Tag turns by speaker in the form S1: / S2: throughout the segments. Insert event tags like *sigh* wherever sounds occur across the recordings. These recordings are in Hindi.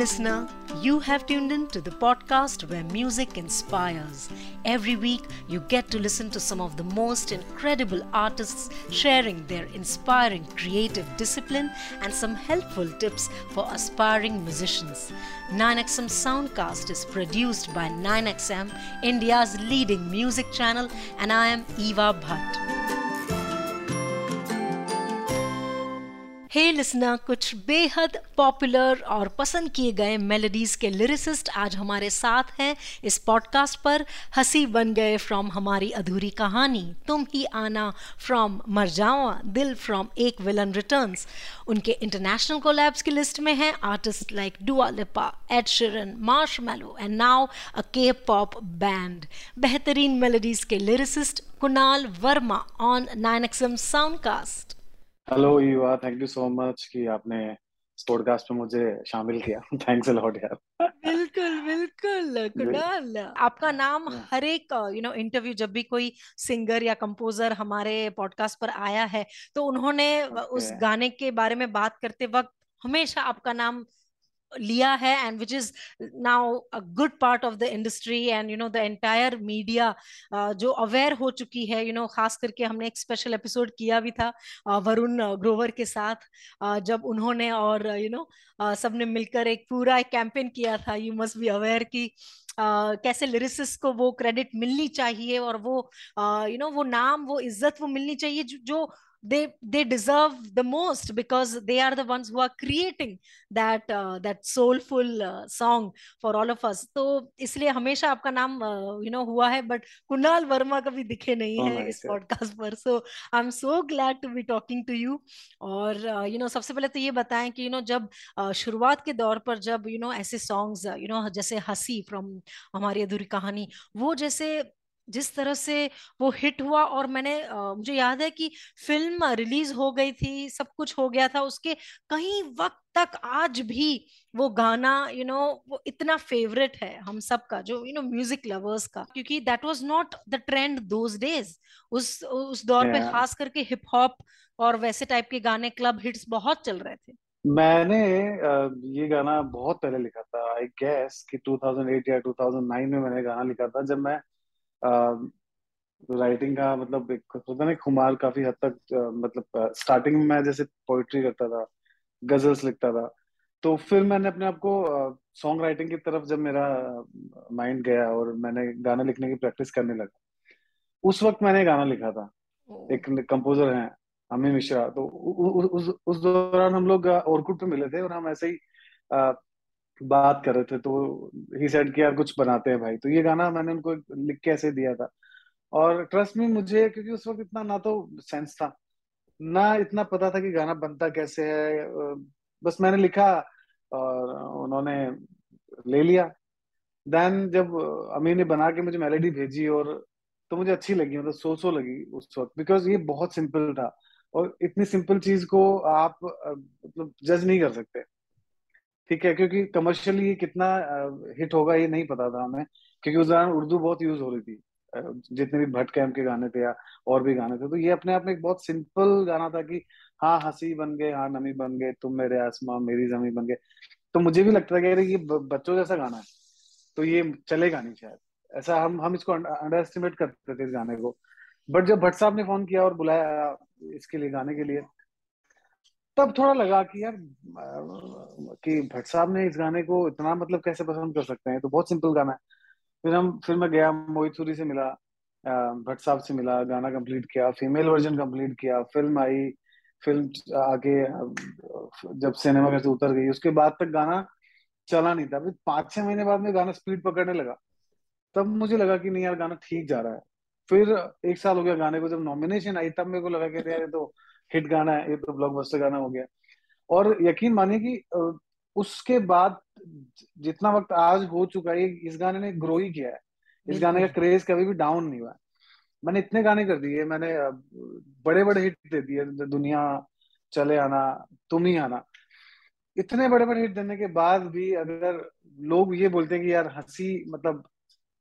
S1: listener, you have tuned in to the podcast where music inspires. Every week, you get to listen to some of the most incredible artists sharing their inspiring creative discipline and some helpful tips for aspiring musicians. 9XM Soundcast is produced by 9XM, India's leading music channel, and I am Eva Bhatt. Hey listener, कुछ बेहद पॉपुलर और पसंद किए गए मेलोडीज के लिरिसिस्ट आज हमारे साथ हैं इस पॉडकास्ट पर। हँसी बन गए फ्रॉम हमारी अधूरी कहानी। तुम ही आना from Marjaavaan, Dil from Ek villain returns उनके इंटरनेशनल कोलैब्स की लिस्ट में हैं artist like Dua Lipa Ed Sheeran Marshmello and now a K pop band बेहतरीन मेलोडीज के lyricist Kunal Verma on nine XM soundcast
S2: hello युवा थैंक यू सो मच कि आपने इस पॉडकास्ट में मुझे शामिल किया। थैंक्स अ लॉट यार।
S1: बिल्कुल बिल्कुल। कुणाल आपका नाम हर एक यू नो इंटरव्यू जब भी कोई सिंगर या कंपोजर हमारे पॉडकास्ट पर आया है तो उन्होंने okay. उस गाने के बारे में बात करते वक्त हमेशा आपका नाम लिया है and which is now a good part of the industry and you know the entire media जो अवेयर हो चुकी है यू you नो know, खास करके हमने एक स्पेशल एपिसोड किया भी था uh, वरुण ग्रोवर के साथ uh, जब उन्होंने और यू uh, नो uh, सबने मिलकर एक पूरा कैंपेन किया था यू मस्ट बी अवेयर की Uh, कैसे लिरिसिस्ट को वो क्रेडिट मिलनी चाहिए और वो you uh, know you know, वो नाम वो इज़्ज़त वो मिलनी चाहिए जो, जो they they deserve the most because they are the ones who are creating that uh, that soulful uh, song for all of us तो इसलिए हमेशा आपका नाम यू uh, नो हुआ है बट कुणाल वर्मा कभी दिखे नहीं oh, है इस पॉडकास्ट पर so I am so glad to be talking to you और you uh, know you know, सबसे पहले तो ये बताएँ कि यू you नो know, जब uh, शुरुआत के दौर पर जब यू you नो know, ऐसे सॉन्ग्स यू नो जैसे हँसी फ्रॉम हमारी अधूरी कहानी वो जैसे जिस तरह से वो हिट हुआ और मैंने मुझे याद है कि फ़िल्म रिलीज़ हो गई थी सब कुछ हो गया था उसके कहीं वक्त तक आज भी वो गाना यू you नो know, वो इतना फेवरेट है हम सब का जो यू नो म्यूज़िक लवर्स का। क्योंकि that was not the trend those days उस उस दौर yeah. पे खास करके हिप हॉप और वैसे टाइप के गाने क्लब हिट्स बहुत चल रहे थे।
S2: मैंने ये गाना बहुत पहले लिखा था आई गेस कि 2008 या 2009 में मैंने गाना लिखा था जब मैं राइटिंग का मतलब एक होता ना खुमार काफ़ी हद तक मतलब स्टार्टिंग में मैं जैसे पोइट्री करता था गजल्स लिखता था तो फिर मैंने अपने आप को सॉन्ग राइटिंग की तरफ़ जब मेरा माइंड गया और मैंने गाना लिखने की प्रैक्टिस करने लगा उस वक्त मैंने गाना लिखा था। एक कंपोजर हैं अमी मिश्रा तो उ, उ, उस उस दौरान हम लोग औरकुट पे मिले थे और हम ऐसे ही बात कर रहे थे तो ही सेड कि यार कुछ बनाते हैं भाई। तो ये गाना मैंने उनको लिख के ऐसे दिया था। और ट्रस्ट में मुझे, क्योंकि उस वक्त इतना ना तो सेंस था, ना इतना पता था कि गाना बनता कैसे है। बस मैंने लिखा और उन्होंने ले लिया। देन जब अमीर ने बना के मुझे मेलोडी भेजी और तो मुझे अच्छी लगी मतलब सो सो लगी उस वक्त बिकॉज़ ये बहुत सिंपल था। और इतनी सिंपल चीज़ को आप मतलब जज नहीं कर सकते। ठीक है, क्योंकि कमर्शियली ये कितना हिट होगा ये नहीं पता था हमें, क्योंकि उस दौरान उर्दू बहुत यूज़ हो रही थी जितने भी भट्ट कैम्प के गाने थे या और भी गाने थे तो ये अपने आप में एक बहुत सिंपल गाना था कि हाँ हँसी बन गए हाँ नमी बन गए, तुम मेरे आसमां, मेरी जमी बन गए। तो मुझे भी लगता था कि ये बच्चों जैसा गाना है तो ये चलेगा नहीं शायद। ऐसा हम हम इसको अंडर एस्टिमेट करते थे इस गाने को। बट जब भट्ट साहब ने फ़ोन किया और बुलाया इसके लिए, गाने के लिए तब थोड़ा लगा कि यार कि भट्ट साहब ने इस गाने को इतना मतलब कैसे पसंद कर सकते हैं? तो बहुत सिंपल गाना है। फिर हम, फिर मैं गया मोहित सूरी से मिला भट्ट साहब से मिला, गाना कंप्लीट किया फीमेल वर्जन कंप्लीट किया फ़िल्म आई फ़िल्म आगे जब सिनेमा में से उतर गई, उसके बाद तक गाना चला नहीं था। फिर पाँच छह महीने बाद में गाना स्पीड पकड़ने लगा। तब मुझे लगा कि नहीं यार, गाना ठीक जा रहा है। फिर एक साल हो गया गाने को जब नॉमिनेशन आई, तब मेरे को लगा कि यार तो हिट गाना है ये तो ब्लॉकबस्टर गाना हो गया। और यकीन मानिए कि उसके बाद जितना वक्त आज हो चुका है इस गाने ने ग्रो ही किया है। इस गाने का क्रेज कभी भी डाउन नहीं हुआ। मैंने इतने गाने कर दिए मैंने बड़े बड़े हिट दे दिए दुनिया चले आना तुम ही आना। इतने बड़े बड़े हिट देने के बाद भी अगर लोग ये बोलते हैं कि यार हँसी मतलब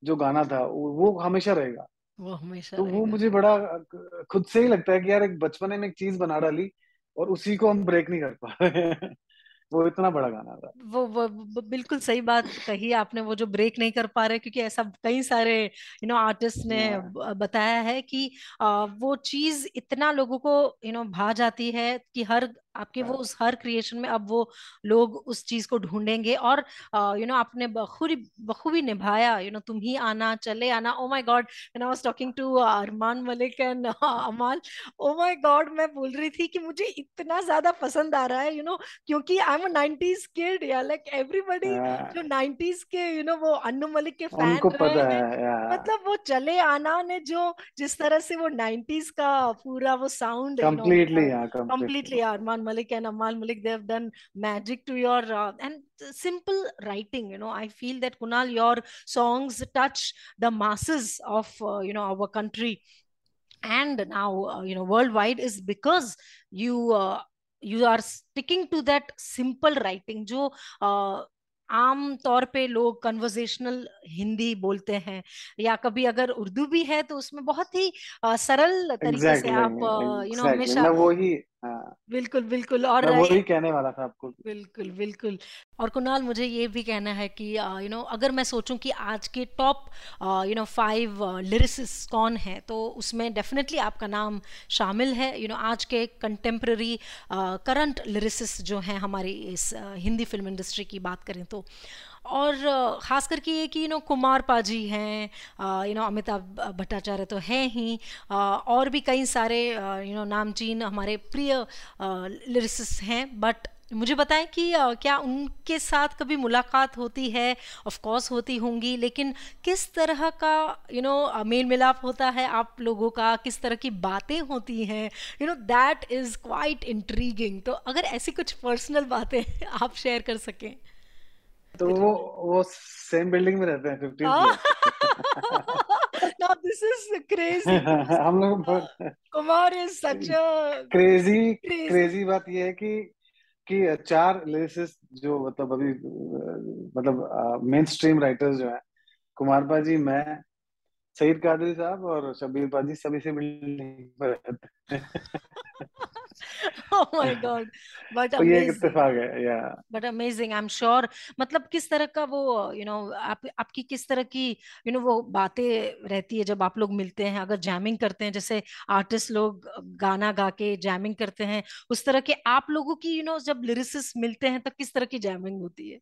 S2: जो गाना था वो हमेशा रहेगा।
S1: वो हमेशा
S2: तो वो मुझे बड़ा खुद से ही लगता है कि यार एक बचपने में एक चीज़ बना डाली और उसी को हम ब्रेक नहीं कर पा रहे *laughs* वो इतना बड़ा गाना था।
S1: वो, वो, वो बिल्कुल सही बात कही आपने वो जो ब्रेक नहीं कर पा रहे क्योंकि ऐसा कई सारे यू नो आर्टिस्ट ने बताया है कि वो चीज़ इतना लोगों को यू नो भा जाती है कि हर आपके वो उस हर क्रिएशन में अब वो लोग उस चीज़ को ढूंढेंगे और यू नो आपने बखूरी बखूबी निभाया यू नो तुम ही आना चले आना। ओ my god I was talking to Armaan Malik and Amaal oh my God मैं बोल रही थी कि मुझे इतना ज़्यादा पसंद आ रहा है यू नो क्योंकि I am a 90s kid या लाइक एवरीबॉडी जो 90s के यू नो वो अन्नू मलिक के फ़ैन रहे हैं मतलब वो चले आना ने जो जिस तरह से वो 90s का पूरा वो sound
S2: completely
S1: completely Armaan Malik and Amal Malik, they have done magic to your uh, and simple writing. You know, I feel that Kunal, your songs touch the masses of uh, you know our country, and now uh, you know worldwide is because you uh, you are sticking to that simple writing. जो uh, आम तौर पे लोग कन्वर्जेशनल हिंदी बोलते हैं या कभी अगर उर्दू भी है तो उसमें बहुत ही सरल तरीके exactly, से आप यू नो हमेशा
S2: वही
S1: हाँ। बिल्कुल बिल्कुल और
S2: मैं वही कहने वाला था आपको।
S1: बिल्कुल बिल्कुल। और कुणाल मुझे ये भी कहना है कि यू नो अगर मैं सोचूं कि आज के top you know five lyricist कौन है तो उसमें डेफिनेटली आपका नाम शामिल है। यू you नो know, आज के कंटेम्प्रेरी करंट लिरिसिस्ट जो हैं हमारी इस uh, हिंदी फ़िल्म इंडस्ट्री की बात करें तो। और ख़ास करके ये कि यू नो कुमार पाजी हैं यू नो अमिताभ भट्टाचार्य तो हैं ही और भी कई सारे यू नो नामचीन हमारे प्रिय लिरिसिस्ट हैं बट मुझे बताएँ कि क्या उनके साथ कभी मुलाकात होती है? ऑफ़ कोर्स होती होंगी लेकिन किस तरह का यू नो मेल मिलाप होता है आप लोगों का? किस तरह की बातें होती हैं? You know that is quite intriguing तो अगर ऐसी कुछ पर्सनल बातें *laughs* आप शेयर कर सकें।
S2: तो वो वो सेम बिल्डिंग में रहते हैं fifteen
S1: now this is crazy. *laughs*
S2: हम लोग
S1: Kumar is such a
S2: crazy crazy बात ये है कि कि चार लिरिसिस्ट जो मतलब अभी मतलब मेन स्ट्रीम राइटर्स जो है कुमार पाजी मैं सईद कादरी साहब और शबीर पाजी सभी से बिल्डिंग पर रहते हैं। *laughs* *laughs*
S1: oh my god. But *laughs*
S2: तो ये इत्तेफाक है या
S1: but amazing I am sure मतलब किस तरह का वो यू you नो know, आप आपकी किस तरह की यू you नो know, वो बातें रहती है जब आप लोग मिलते हैं अगर जैमिंग करते हैं जैसे आर्टिस्ट लोग गाना गा के जैमिंग करते हैं उस तरह के आप लोगों की यू you नो know, जब लिरिसिस्ट मिलते हैं तो किस तरह की जैमिंग होती है?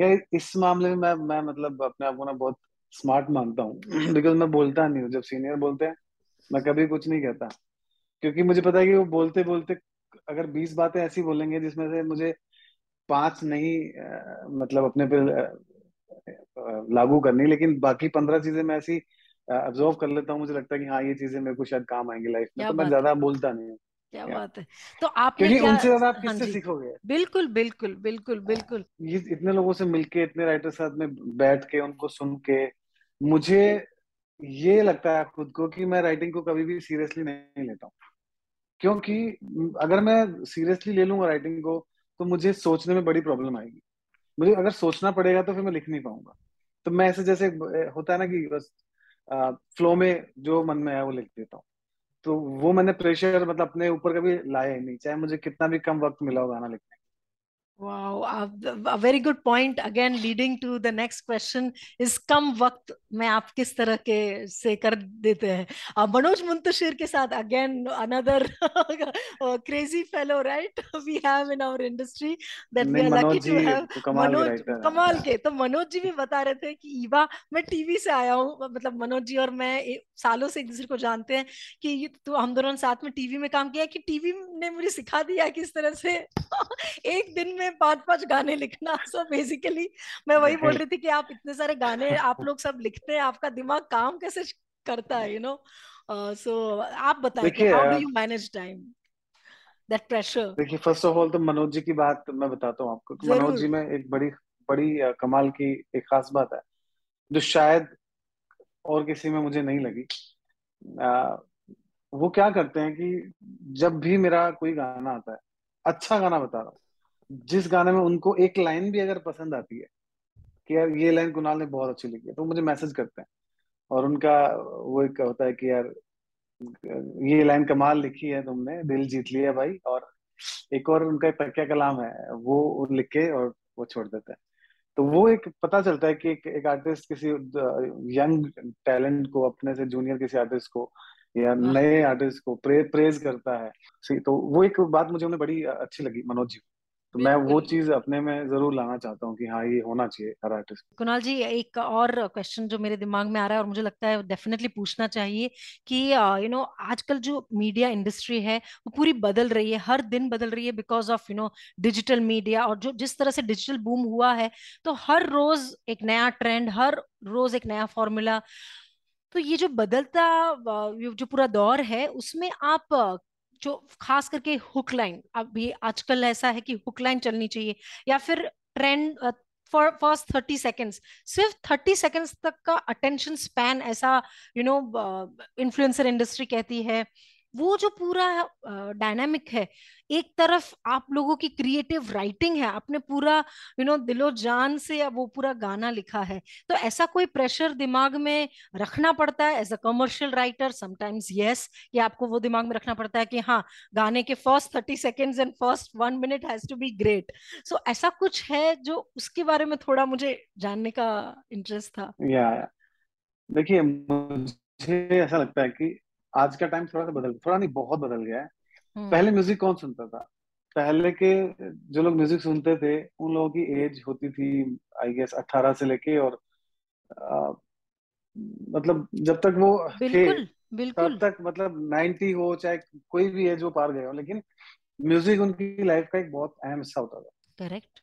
S2: या इस मामले में मैं मैं मतलब अपने आप को ना बहुत स्मार्ट मानता हूँ *clears throat* बिकॉज़ मैं बोलता नहीं हूँ। जब सीनियर बोलते हैं मैं कभी कुछ नहीं कहता। क्योंकि मुझे पता है कि वो बोलते बोलते अगर बीस बातें ऐसी बोलेंगे जिसमें से मुझे पाँच नहीं आ, मतलब अपने पे लागू करनी लेकिन बाकी पंद्रह चीज़ें मैं ऐसी ऑब्ज़र्व कर लेता हूँ मुझे लगता है कि हाँ ये चीज़ें मेरे को शायद काम आएँगी लाइफ में तो मैं ज़्यादा बोलता नहीं हूँ।
S1: क्या बात है। तो आप
S2: क्योंकि क्या... उनसे ज़्यादा आप हाँ किससे सीखोगे?
S1: बिल्कुल बिल्कुल बिल्कुल बिल्कुल।
S2: ये इतने लोगों से मिलके इतने राइटर साथ में बैठ के उनको सुन के मुझे ये लगता है खुद को कि मैं राइटिंग को कभी भी सीरियसली नहीं लेता हूँ। क्योंकि अगर मैं सीरियसली ले लूँगा राइटिंग को तो मुझे सोचने में बड़ी प्रॉब्लम आएगी। मुझे अगर सोचना पड़ेगा तो फिर मैं लिख नहीं पाऊँगा। तो मैं ऐसे जैसे होता है ना कि बस फ्लो में जो मन में आया वो लिख देता हूँ। तो वो मैंने प्रेशर मतलब अपने ऊपर कभी लाया ही नहीं। चाहे मुझे कितना भी कम वक्त मिला हो गाना लिखने
S1: Wow, a very good point. Again, leading to the next question is कम वक्त में आप किस तरह के से कर देते हैं? uh, मनोज मुंतशिर के साथ again another crazy fellow right we have in our industry that we are lucky to have Manoj कमाल के। तो मनोज जी भी बता रहे थे कि ईवा मैं टीवी से आया हूँ मतलब मनोज जी और मैं सालों से एक दूसरे को जानते हैं कि तो हम दोनों साथ में टीवी में काम किया कि टीवी ने मुझे सिखा दिया किस तरह से *laughs* एक दिन में पाँच पाँच गाने लिखना सो so बेसिकली मैं वही बोल रही थी कि आप इतने सारे गाने आप लोग सब लिखते हैं आपका दिमाग काम कैसे करता है यू नो सो आप बताइए how do you manage time that pressure
S2: देखिए फ़र्स्ट ऑफ़ ऑल तो मनोज जी की बात मैं बताता हूँ आपको मनोज जी में एक बड़ी बड़ी कमाल की एक खास बात है जो शायद और किसी में मुझे नहीं लगी। वो क्या करते हैं कि जब भी मेरा कोई गाना आता है अच्छा गाना बता रहा हूँ। जिस गाने में उनको एक लाइन भी अगर पसंद आती है कि यार ये लाइन कुणाल ने बहुत अच्छी लिखी है तो मुझे मैसेज करते हैं। और उनका वो एक होता है कि यार ये लाइन कमाल लिखी है तुमने दिल जीत लिया भाई। और एक और उनका तकिया कलाम है वो लिख के और वो छोड़ देते हैं। तो वो एक पता चलता है कि एक, एक आर्टिस्ट किसी यंग टैलेंट को अपने से जूनियर किसी आर्टिस्ट को या नए आर्टिस्ट को प्रे, प्रेज करता है। तो वो एक बात मुझे उन्हें बड़ी अच्छी लगी मनोज जी तो मैं वो चीज़ अपने में ज़रूर लाना चाहता हूँ कि हाँ ये होना चाहिए हर आर्टिस्ट
S1: कुणाल जी एक और क्वेश्चन जो मेरे दिमाग में आ रहा है और मुझे लगता है डेफिनेटली पूछना चाहिए कि यू नो आजकल जो मीडिया इंडस्ट्री है वो पूरी बदल रही है हर दिन बदल रही है because of you know digital media और जो जिस तरह से डिजिटल बूम हुआ है तो हर रोज एक नया ट्रेंड हर रोज एक नया फॉर्मूला तो ये जो बदलता जो पूरा दौर है, उसमें आप जो खास करके हुक लाइन, अब ये आजकल ऐसा है कि हुक लाइन चलनी चाहिए या फिर trend for, first thirty seconds, सिर्फ़ थर्टी सेकेंड्स तक का अटेंशन स्पैन ऐसा, यू नो इन्फ्लुएंसर इंडस्ट्री कहती है वो जो पूरा डायनामिक है, एक तरफ़ आप लोगों की क्रिएटिव राइटिंग है, आपने पूरा यू नो दिलो जान से वो पूरा गाना लिखा है तो ऐसा कोई प्रेशर दिमाग में रखना पड़ता है? As a commercial writer sometimes yes कि आपको वो दिमाग में रखना पड़ता है कि हाँ गाने के first thirty seconds and first one minute has to be great so ऐसा कुछ है जो उसके बारे में थोड़ा मुझे जानने का इंटरेस्ट था?
S2: या देखिए, मुझे ऐसा लगता है कि आज का टाइम थोड़ा सा बदल थोड़ा नहीं बहुत बदल गया है। हम्म। पहले म्यूज़िक कौन सुनता था? पहले के जो लोग म्यूज़िक सुनते थे उन लोगों की एज होती थी आई गेस अठारह से लेके और आ, मतलब जब तक वो
S1: बिल्कुल, थे बिल्कुल.
S2: तब तक मतलब नाइनटी हो चाहे कोई भी एज वो पार गए हो लेकिन म्यूज़िक उनकी लाइफ का एक बहुत अहम हिस्सा होता था।
S1: करेक्ट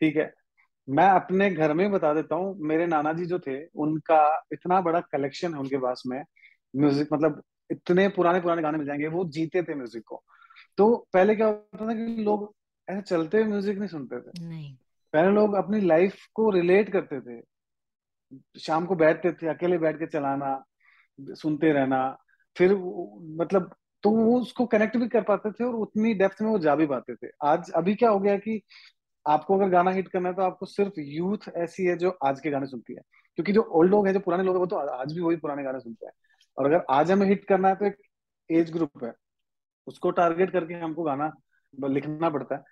S2: ठीक है। मैं अपने घर में बता देता हूँ मेरे नाना जी जो थे उनका इतना बड़ा कलेक्शन है उनके पास में म्यूज़िक मतलब इतने पुराने पुराने गाने मिल जाएँगे वो जीते थे म्यूज़िक को। तो पहले क्या होता था कि लोग ऐसे चलते हुए म्यूज़िक नहीं सुनते थे।
S1: नहीं।
S2: पहले लोग अपनी लाइफ को रिलेट करते थे। शाम को बैठते थे अकेले बैठ के चलाना सुनते रहना फिर मतलब तो वो उसको कनेक्ट भी कर पाते थे और उतनी डेप्थ में वो जा भी पाते थे। आज अभी क्या हो गया कि आपको अगर गाना हिट करना है तो आपको सिर्फ़ यूथ ऐसी है जो आज के गाने सुनती है। क्योंकि जो ओल्ड लोग हैं जो पुराने लोग हैं वो तो आज भी वही पुराने गाने सुनते हैं। और अगर आज हमें हिट करना है तो एक एज ग्रुप है। उसको टारगेट करके हमको गाना लिखना पड़ता है।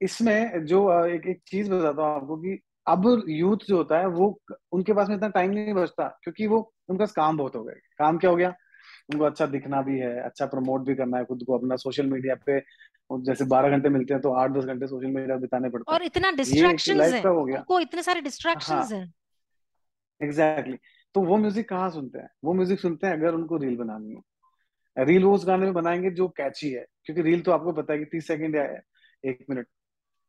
S2: इसमें जो एक एक चीज़ बताता हूँ आपको कि अब यूथ जो होता है वो उनके पास में इतना टाइम नहीं बचता क्योंकि वो उनका काम बहुत हो गया। काम क्या हो गया? उनको अच्छा दिखना भी है अच्छा प्रमोट भी करना है खुद को अपना सोशल मीडिया पे। जैसे बारह घंटे मिलते हैं तो आठ दस घंटे सोशल मीडिया बिताने पड़ते
S1: हैं। और इतना डिस्ट्रैक्शन है उनको इतने सारे डिस्ट्रैक्शन हाँ, हैं।
S2: एग्जैक्टली तो वो म्यूज़िक कहाँ सुनते हैं? वो म्यूज़िक सुनते हैं अगर उनको रील बनानी है। रील वो उस गाने में बनाएँगे जो कैची है क्योंकि रील तो आपको पता है कि तीस सेकंड या एक मिनट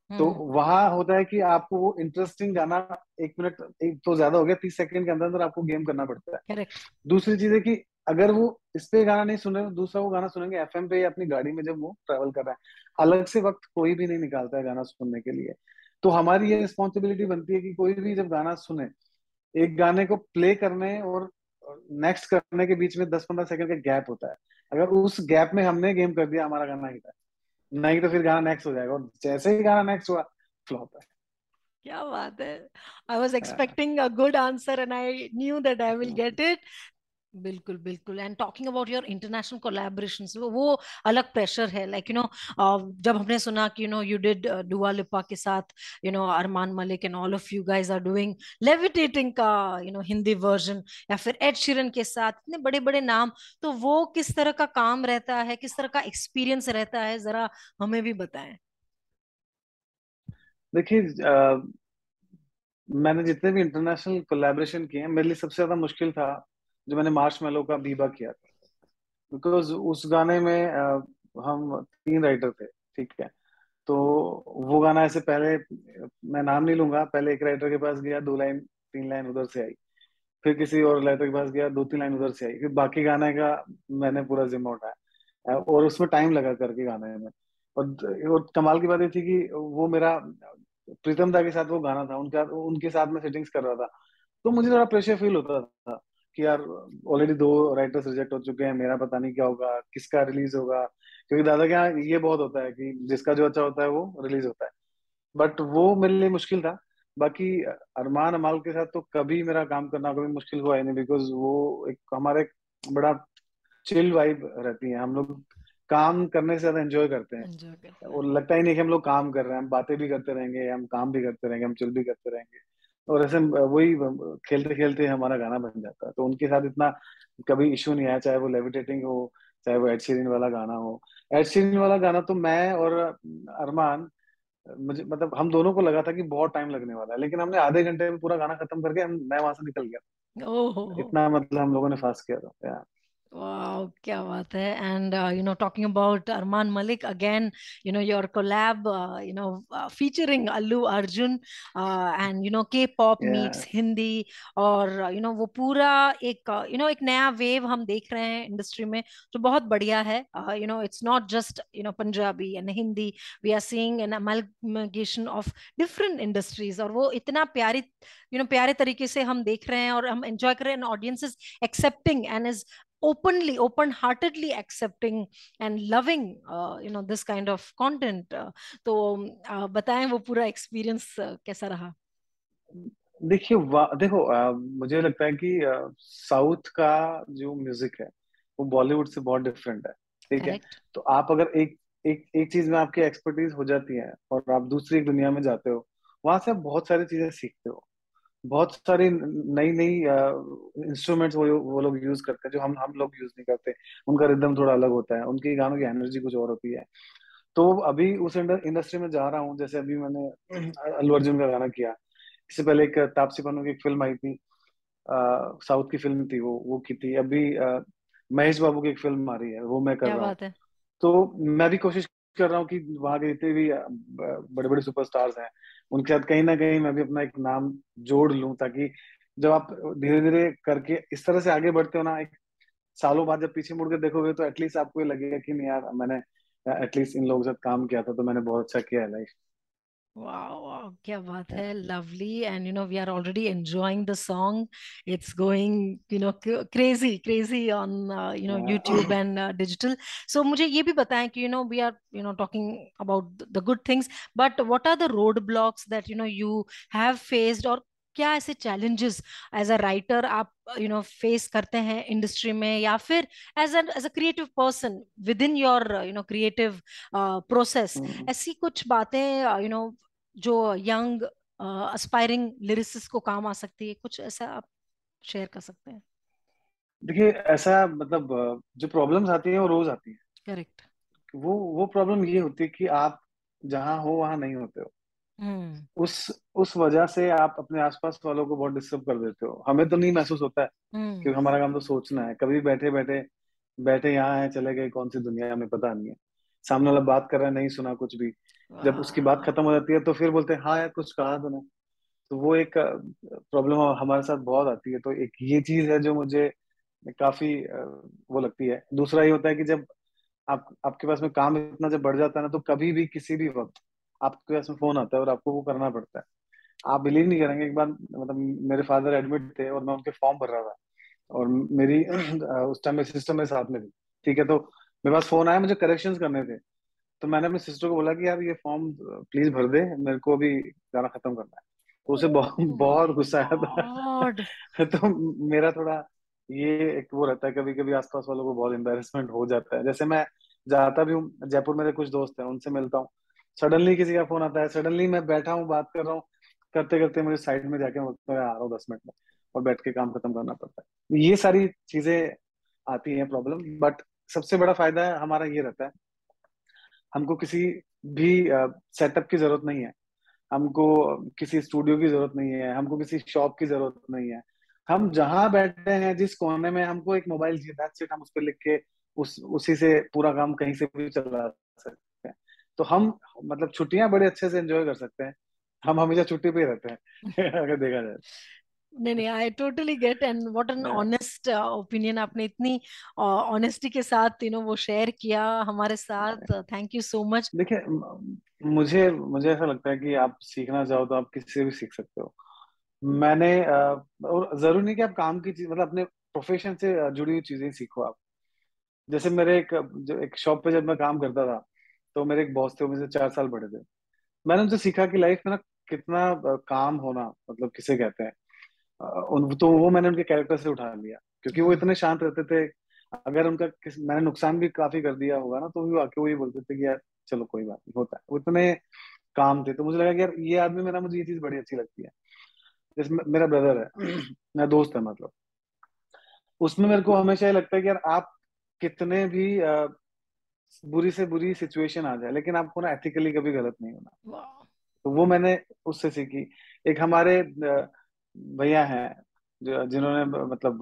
S2: तो हम्म। वहाँ होता है कि आपको वो इंटरेस्टिंग गाना एक मिनट एक तो ज़्यादा हो गया तीस सेकंड के अंदर अंदर आपको गेम करना पड़ता है। दूसरी चीज़ है कि अगर वो इस पे गाना नहीं सुन रहे तो दूसरा वो गाना सुनेंगे एफएम पे या अपनी गाड़ी में जब वो ट्रेवल कर रहा है। अलग से वक्त कोई भी नहीं निकालता है गाना सुनने के लिए। तो हमारी ये रिस्पॉन्सिबिलिटी बनती है कि कोई भी जब गाना सुने एक गाने को प्ले करने और नेक्स्ट करने के बीच में दस पंद्रह सेकंड का गैप होता है। अगर उस गैप में हमने गेम कर दिया हमारा गाना हिट है नहीं तो फिर गाना नेक्स्ट हो जाएगा और जैसे ही गाना नेक्स्ट हुआ फ्लॉप है।
S1: क्या बात है। I was expecting a good answer and I knew that I will get it बिल्कुल बिल्कुल। And talking about your international collaborations वो अलग प्रेशर है। लाइक यू नो जब हमने सुना कि you know you did Dua Lipa के साथ you know Armaan Malik and all of you guys are doing levitating का यू नो हिंदी वर्जन या फिर एड शिरन के साथ, इतने बड़े बड़े नाम तो वो किस तरह का काम रहता है, किस तरह का एक्सपीरियंस रहता है, जरा हमें भी बताएँ।
S2: देखिए मैंने जितने भी इंटरनेशनल कोलैबोरेशन किए हैं, मेरे लिए सबसे ज़्यादा मुश्किल था जो मैंने मार्च मेलो का बीबा किया था। बिकॉज़ उस गाने में आ, हम तीन राइटर थे ठीक है? तो वो गाना ऐसे पहले मैं नाम नहीं लूँगा पहले एक राइटर के पास गया दो लाइन तीन लाइन उधर से आई। फिर किसी और राइटर के पास गया दो तीन लाइन उधर से आई। फिर बाकी गाने का मैंने पूरा जिम्मा उठाया। और उसमें टाइम लगा करके गाने में। और, और कमाल की बात ये थी कि वो मेरा प्रीतम दा के साथ वो गाना था उनका उनके साथ में सेटिंग्स कर रहा था। तो मुझे थोड़ा प्रेशर फील होता था। कि यार ऑलरेडी दो राइटर्स रिजेक्ट हो चुके हैं मेरा पता नहीं क्या होगा किसका रिलीज़ होगा? क्योंकि दादा क्या ये बहुत होता है कि जिसका जो अच्छा होता है वो रिलीज़ होता है। बट वो मेरे लिए मुश्किल था। बाकी अरमान अमाल के साथ तो कभी मेरा काम करना कभी मुश्किल हुआ ही नहीं बिकॉज़ वो एक हमारे बड़ा चिल वाइब रहती है। हम लोग काम करने से ज़्यादा एंजॉय करते हैं। और लगता ही नहीं कि हम लोग काम कर रहे हैं। हम बातें भी करते रहेंगे हम काम भी करते रहेंगे हम चिल भी करते रहेंगे। और ऐसे वही खेलते खेलते हमारा गाना बन जाता है। तो उनके साथ इतना कभी इशू नहीं आया चाहे वो लेविटेटिंग हो चाहे वो एड शीरन वाला गाना हो। एडशीरिन वाला गाना तो मैं और अरमान मुझे मतलब हम दोनों को लगा था कि बहुत टाइम लगने वाला है लेकिन हमने आधे घंटे में पूरा गाना खत्म करके हम मैं वहाँ से निकल गया। इतना मतलब हम लोगों ने फास्ट किया था
S1: Wow, क्या बात है and uh, you know talking about Arman Malik again you know your collab uh, you know uh, featuring Allu Arjun uh, and you know K-pop
S2: yeah.
S1: meets Hindi और uh, you know वो पूरा एक uh, you know एक नया वेव हम देख रहे हैं इंडस्ट्री में जो बहुत बढ़िया है uh, you know it's not just you know Punjabi and Hindi we are seeing an amalgamation of different industries और वो इतना प्यारी you know प्यारे तरीके से हम देख रहे हैं और हम enjoy कर रहे हैं and audience is accepting and is openly open heartedly accepting and loving uh, you know this kind of content. Uh, तो uh, बताएँ वो पूरा एक्सपीरियंस uh, कैसा रहा?
S2: देखिए देखो आ, मुझे लगता है कि साउथ का जो म्यूज़िक है वो बॉलीवुड से बहुत डिफरेंट है ठीक है? तो आप अगर एक एक एक चीज़ में आपकी एक्सपर्टीज हो जाती है और आप दूसरी एक दुनिया में जाते हो वहाँ से आप बहुत सारी चीज़ें सीखते हो। बहुत सारी नई नई इंस्ट्रूमेंट्स वो वो लोग यूज़ करते हैं जो हम हम लोग यूज़ नहीं करते। उनका रिदम थोड़ा अलग होता है उनकी गानों की एनर्जी कुछ और होती है। तो अभी उस इंडस्ट्री में जा रहा हूँ जैसे अभी मैंने अल्लू अर्जुन का गाना किया। इससे पहले एक तापसी पन्नू की एक फ़िल्म आई थी साउथ की फ़िल्म थी वो वो की थी। अभी महेश बाबू की एक फ़िल्म आ रही है वो मैं कर रहा हूँ। तो मैं भी कोशिश कर रहा हूँ कि वहाँ के जितने भी बड़े बड़े सुपरस्टार्स हैं, उनके साथ कहीं ना कहीं मैं भी अपना एक नाम जोड़ लूँ ताकि जब आप धीरे धीरे करके इस तरह से आगे बढ़ते हो ना, एक सालों बाद जब पीछे मुड़ के देखोगे तो एटलीस्ट आपको ये लगेगा कि नहीं यार, मैंने एटलीस्ट इन लोगों के साथ काम किया था तो मैंने बहुत अच्छा किया है life
S1: Wow, wow, क्या बात है lovely and you know we are already enjoying the song it's going you know crazy crazy on uh, you know YouTube and uh, digital so मुझे ये भी बताएं कि you know we are you know talking about the good things but what are the roadblocks that you know you have faced or क्या ऐसे चैलेंजेस एज अ राइटर आप यू नो फेस करते हैं इंडस्ट्री में या फिर as as a creative person with in your you know creative process ऐसी कुछ बातें यू नो जो यंग अस्पायरिंग लिरिसिस्ट को काम आ सकती है कुछ ऐसा आप शेयर कर सकते हैं?
S2: देखिए ऐसा मतलब जो प्रॉब्लम्स आती है वो रोज आती है।
S1: करेक्ट
S2: वो वो प्रॉब्लम ये होती है कि आप जहाँ हो वहाँ नहीं होते हो।
S1: हम्म।
S2: उस उस वजह से आप अपने आसपास वालों को बहुत डिस्टर्ब कर देते हो। हमें तो नहीं महसूस होता है
S1: हम्म।
S2: क्योंकि हमारा काम तो सोचना है। कभी बैठे बैठे बैठे यहाँ है चले गए कौन सी दुनिया हमें पता नहीं है। सामने वाला बात कर रहा है नहीं सुना कुछ भी। जब उसकी बात खत्म हो जाती है तो फिर बोलते हैं हाँ यार कुछ कहा तूने। तो वो एक प्रॉब्लम हमारे साथ बहुत आती है। तो एक ये चीज़ है जो मुझे काफ़ी वो लगती है। दूसरा ये होता है कि जब आप आपके पास में काम इतना जब बढ़ जाता है ना तो कभी भी किसी भी वक्त आपके पास में फ़ोन आता है और आपको वो करना पड़ता है। आप बिलीव नहीं करेंगे एक बार मतलब मेरे फादर एडमिट थे और मैं उनके फॉर्म भर रहा था और मेरी *clears throat* उस टाइम मेरे सिस्टर मेरे साथ में थी। ठीक है तो मेरे पास फ़ोन आया मुझे करेक्शन करने थे। तो मैंने अपने सिस्टर को बोला कि यार ये फॉर्म प्लीज़ भर दे मेरे को अभी गाना खत्म करना है। तो उसे बहुत बहुत गुस्सा आया था। *laughs* तो मेरा थोड़ा ये एक वो रहता है कभी कभी आसपास वालों को बहुत एम्बेरसमेंट हो जाता है। जैसे मैं जाता भी हूँ जयपुर मेरे कुछ दोस्त हैं उनसे मिलता हूँ। सडनली किसी का फ़ोन आता है सडनली मैं बैठा हूँ बात कर रहा हूँ करते करते मुझे साइड में जाके मैं आ रहा हूँ दस मिनट में। और बैठ के काम खत्म करना पड़ता है। ये सारी चीज़ें आती हैं प्रॉब्लम बट सबसे बड़ा फ़ायदा हमारा ये रहता है हमको किसी भी सेटअप की ज़रूरत नहीं है। हमको किसी स्टूडियो की ज़रूरत नहीं है, हमको किसी शॉप की ज़रूरत नहीं है। हम जहाँ बैठे हैं, जिस कोने में हमको एक मोबाइल चाहिए हम उस पर लिख के उस, उसी से पूरा काम कहीं से भी चला सकते हैं। तो हम मतलब छुट्टियाँ बड़े अच्छे से एंजॉय कर सकते हैं। हम हमेशा छुट्टी पे रहते हैं, *laughs* अगर देखा जाए
S1: नहीं नहीं I totally get and what an honest opinion आपने इतनी ऑनेस्टी uh, के साथ यू नो वो शेयर किया हमारे साथ। थैंक यू सो मच
S2: देखिए मुझे मुझे ऐसा लगता है कि आप सीखना चाहो तो आप किसी से भी सीख सकते हो। मैंने uh, और ज़रूरी नहीं कि आप काम की चीज़ मतलब अपने प्रोफेशन से जुड़ी हुई चीज़ें सीखो आप। जैसे मेरे एक जो एक शॉप पे जब मैं काम करता था तो मेरे एक बॉस थे मुझे चार साल बड़े थे। मैंने उनसे सीखा कि लाइफ में ना कितना काम होना मतलब किसे कहते हैं तो वो मैंने उनके कैरेक्टर से उठा लिया क्योंकि वो इतने शांत रहते थे। अगर उनका किस मैंने नुकसान भी काफ़ी कर दिया होगा ना तो भी आके वो ये बोलते थे कि यार चलो कोई बात नहीं होता है। वो इतने काम थे तो मुझे लगा कि यार ये आदमी मेरा मुझे ये चीज़ बड़ी अच्छी लगती है। जैसे मेरा ब्रदर है *clears throat* मेरा दोस्त है मतलब। उसमें मेरे को हमेशा ये लगता है कि यार आप कितने भी बुरी से बुरी सिचुएशन आ जाए लेकिन आपको ना एथिकली कभी गलत नहीं होना। तो वो मैंने उससे सीखी। एक हमारे भैया हैं। जिन्होंने मतलब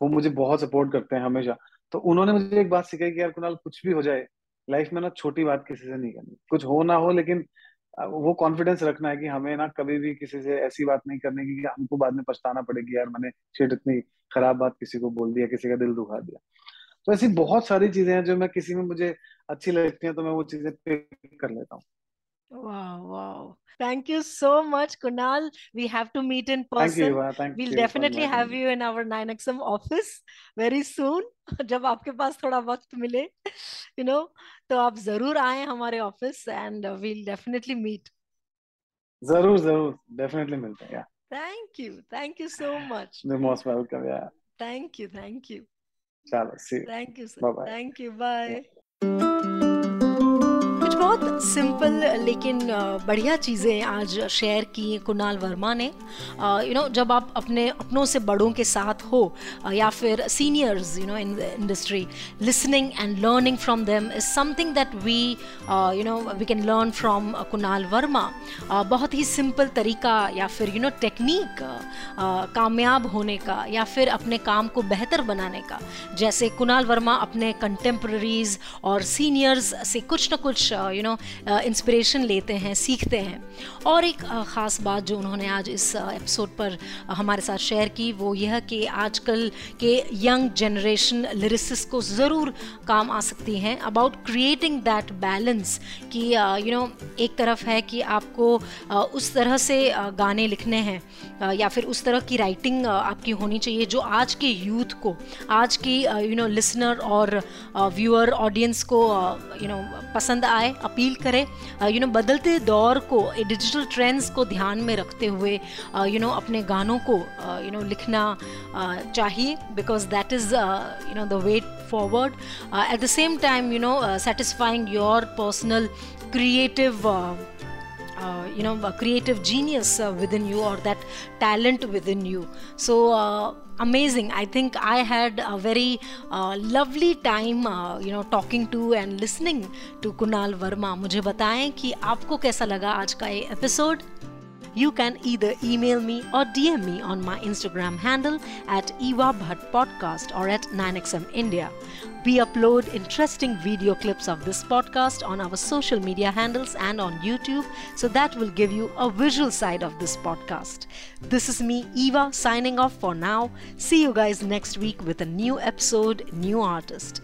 S2: वो मुझे बहुत सपोर्ट करते हैं हमेशा। तो उन्होंने मुझे एक बात सिखाई कि यार कुणाल, कुछ भी हो जाए लाइफ में ना छोटी बात किसी से नहीं करनी। कुछ हो ना हो, लेकिन वो कॉन्फिडेंस रखना है कि हमें ना कभी भी किसी से ऐसी बात नहीं करनी कि हमको बाद में पछताना पड़ेगी, यार मैंने शेट इतनी खराब बात किसी को बोल दिया, किसी का दिल दुखा दिया। तो ऐसी बहुत सारी चीज़ें हैं जो मैं किसी में मुझे अच्छी लगती है तो मैं वो चीज़ें कर लेता हूँ।
S1: Wow, wow. Thank you so much, Kunal. We have to meet in person.
S2: Thank you, Eva. Thank
S1: we'll
S2: you
S1: definitely have you in our 9XM office very soon. जब आपके पास थोड़ा वक्त मिले, you know, तो आप ज़रूर आए हमारे office and we'll definitely meet.
S2: ज़रूर ज़रूर definitely मिलते हैं. Yeah.
S1: Thank you. Thank you so much.
S2: You're most welcome. Yeah.
S1: Thank you. Thank you.
S2: चलो, see you.
S1: Thank you, sir.
S2: Bye bye.
S1: बहुत सिंपल लेकिन बढ़िया चीज़ें आज शेयर की कुणाल वर्मा ने। यू नो जब आप अपने अपनों से बड़ों के साथ हो या फिर seniors you know in industry listening and learning from them is something that we you know we can learn from Kunal Verma. बहुत ही सिंपल तरीका या फिर यू नो टेक्निक कामयाब होने का या फिर अपने काम को बेहतर बनाने का। जैसे कुणाल वर्मा अपने कंटेम्प्रेरीज और सीनियर्स से कुछ ना कुछ यू नो नो इंस्पिरेशन लेते हैं, सीखते हैं। और एक ख़ास बात जो उन्होंने आज इस एपिसोड पर हमारे साथ शेयर की, वो यह कि आजकल के यंग जनरेशन लिरिसिस को ज़रूर काम आ सकती हैं अबाउट क्रिएटिंग दैट बैलेंस कि यू नो एक तरफ़ है कि आपको उस तरह से गाने लिखने हैं या फिर उस तरह की राइटिंग आपकी होनी चाहिए जो आज के यूथ को, आज की यू नो लिसनर और व्यूअर ऑडियंस को यू नो पसंद आए, अपील अपील करें यू नो बदलते दौर को डिजिटल ट्रेंड्स को ध्यान में रखते हुए यू नो अपने गानों को यू नो लिखना चाहिए because that is you know the way forward at the same time you know satisfying your personal creative uh, you know creative genius uh, within you or that talent within you. So uh, amazing. I think i had a very uh, lovely time uh, you know talking to and listening to kunal verma mujhe bataye ki aapko kaisa laga aaj ka episode? You can either email me or DM me on my Instagram handle at Eva Bhatt Podcast or at 9XM India. We upload interesting video clips of this podcast on our social media handles and on YouTube, so that will give you a visual side of this podcast. This is me, Eva, signing off for now. See you guys next week with a new episode, new artist.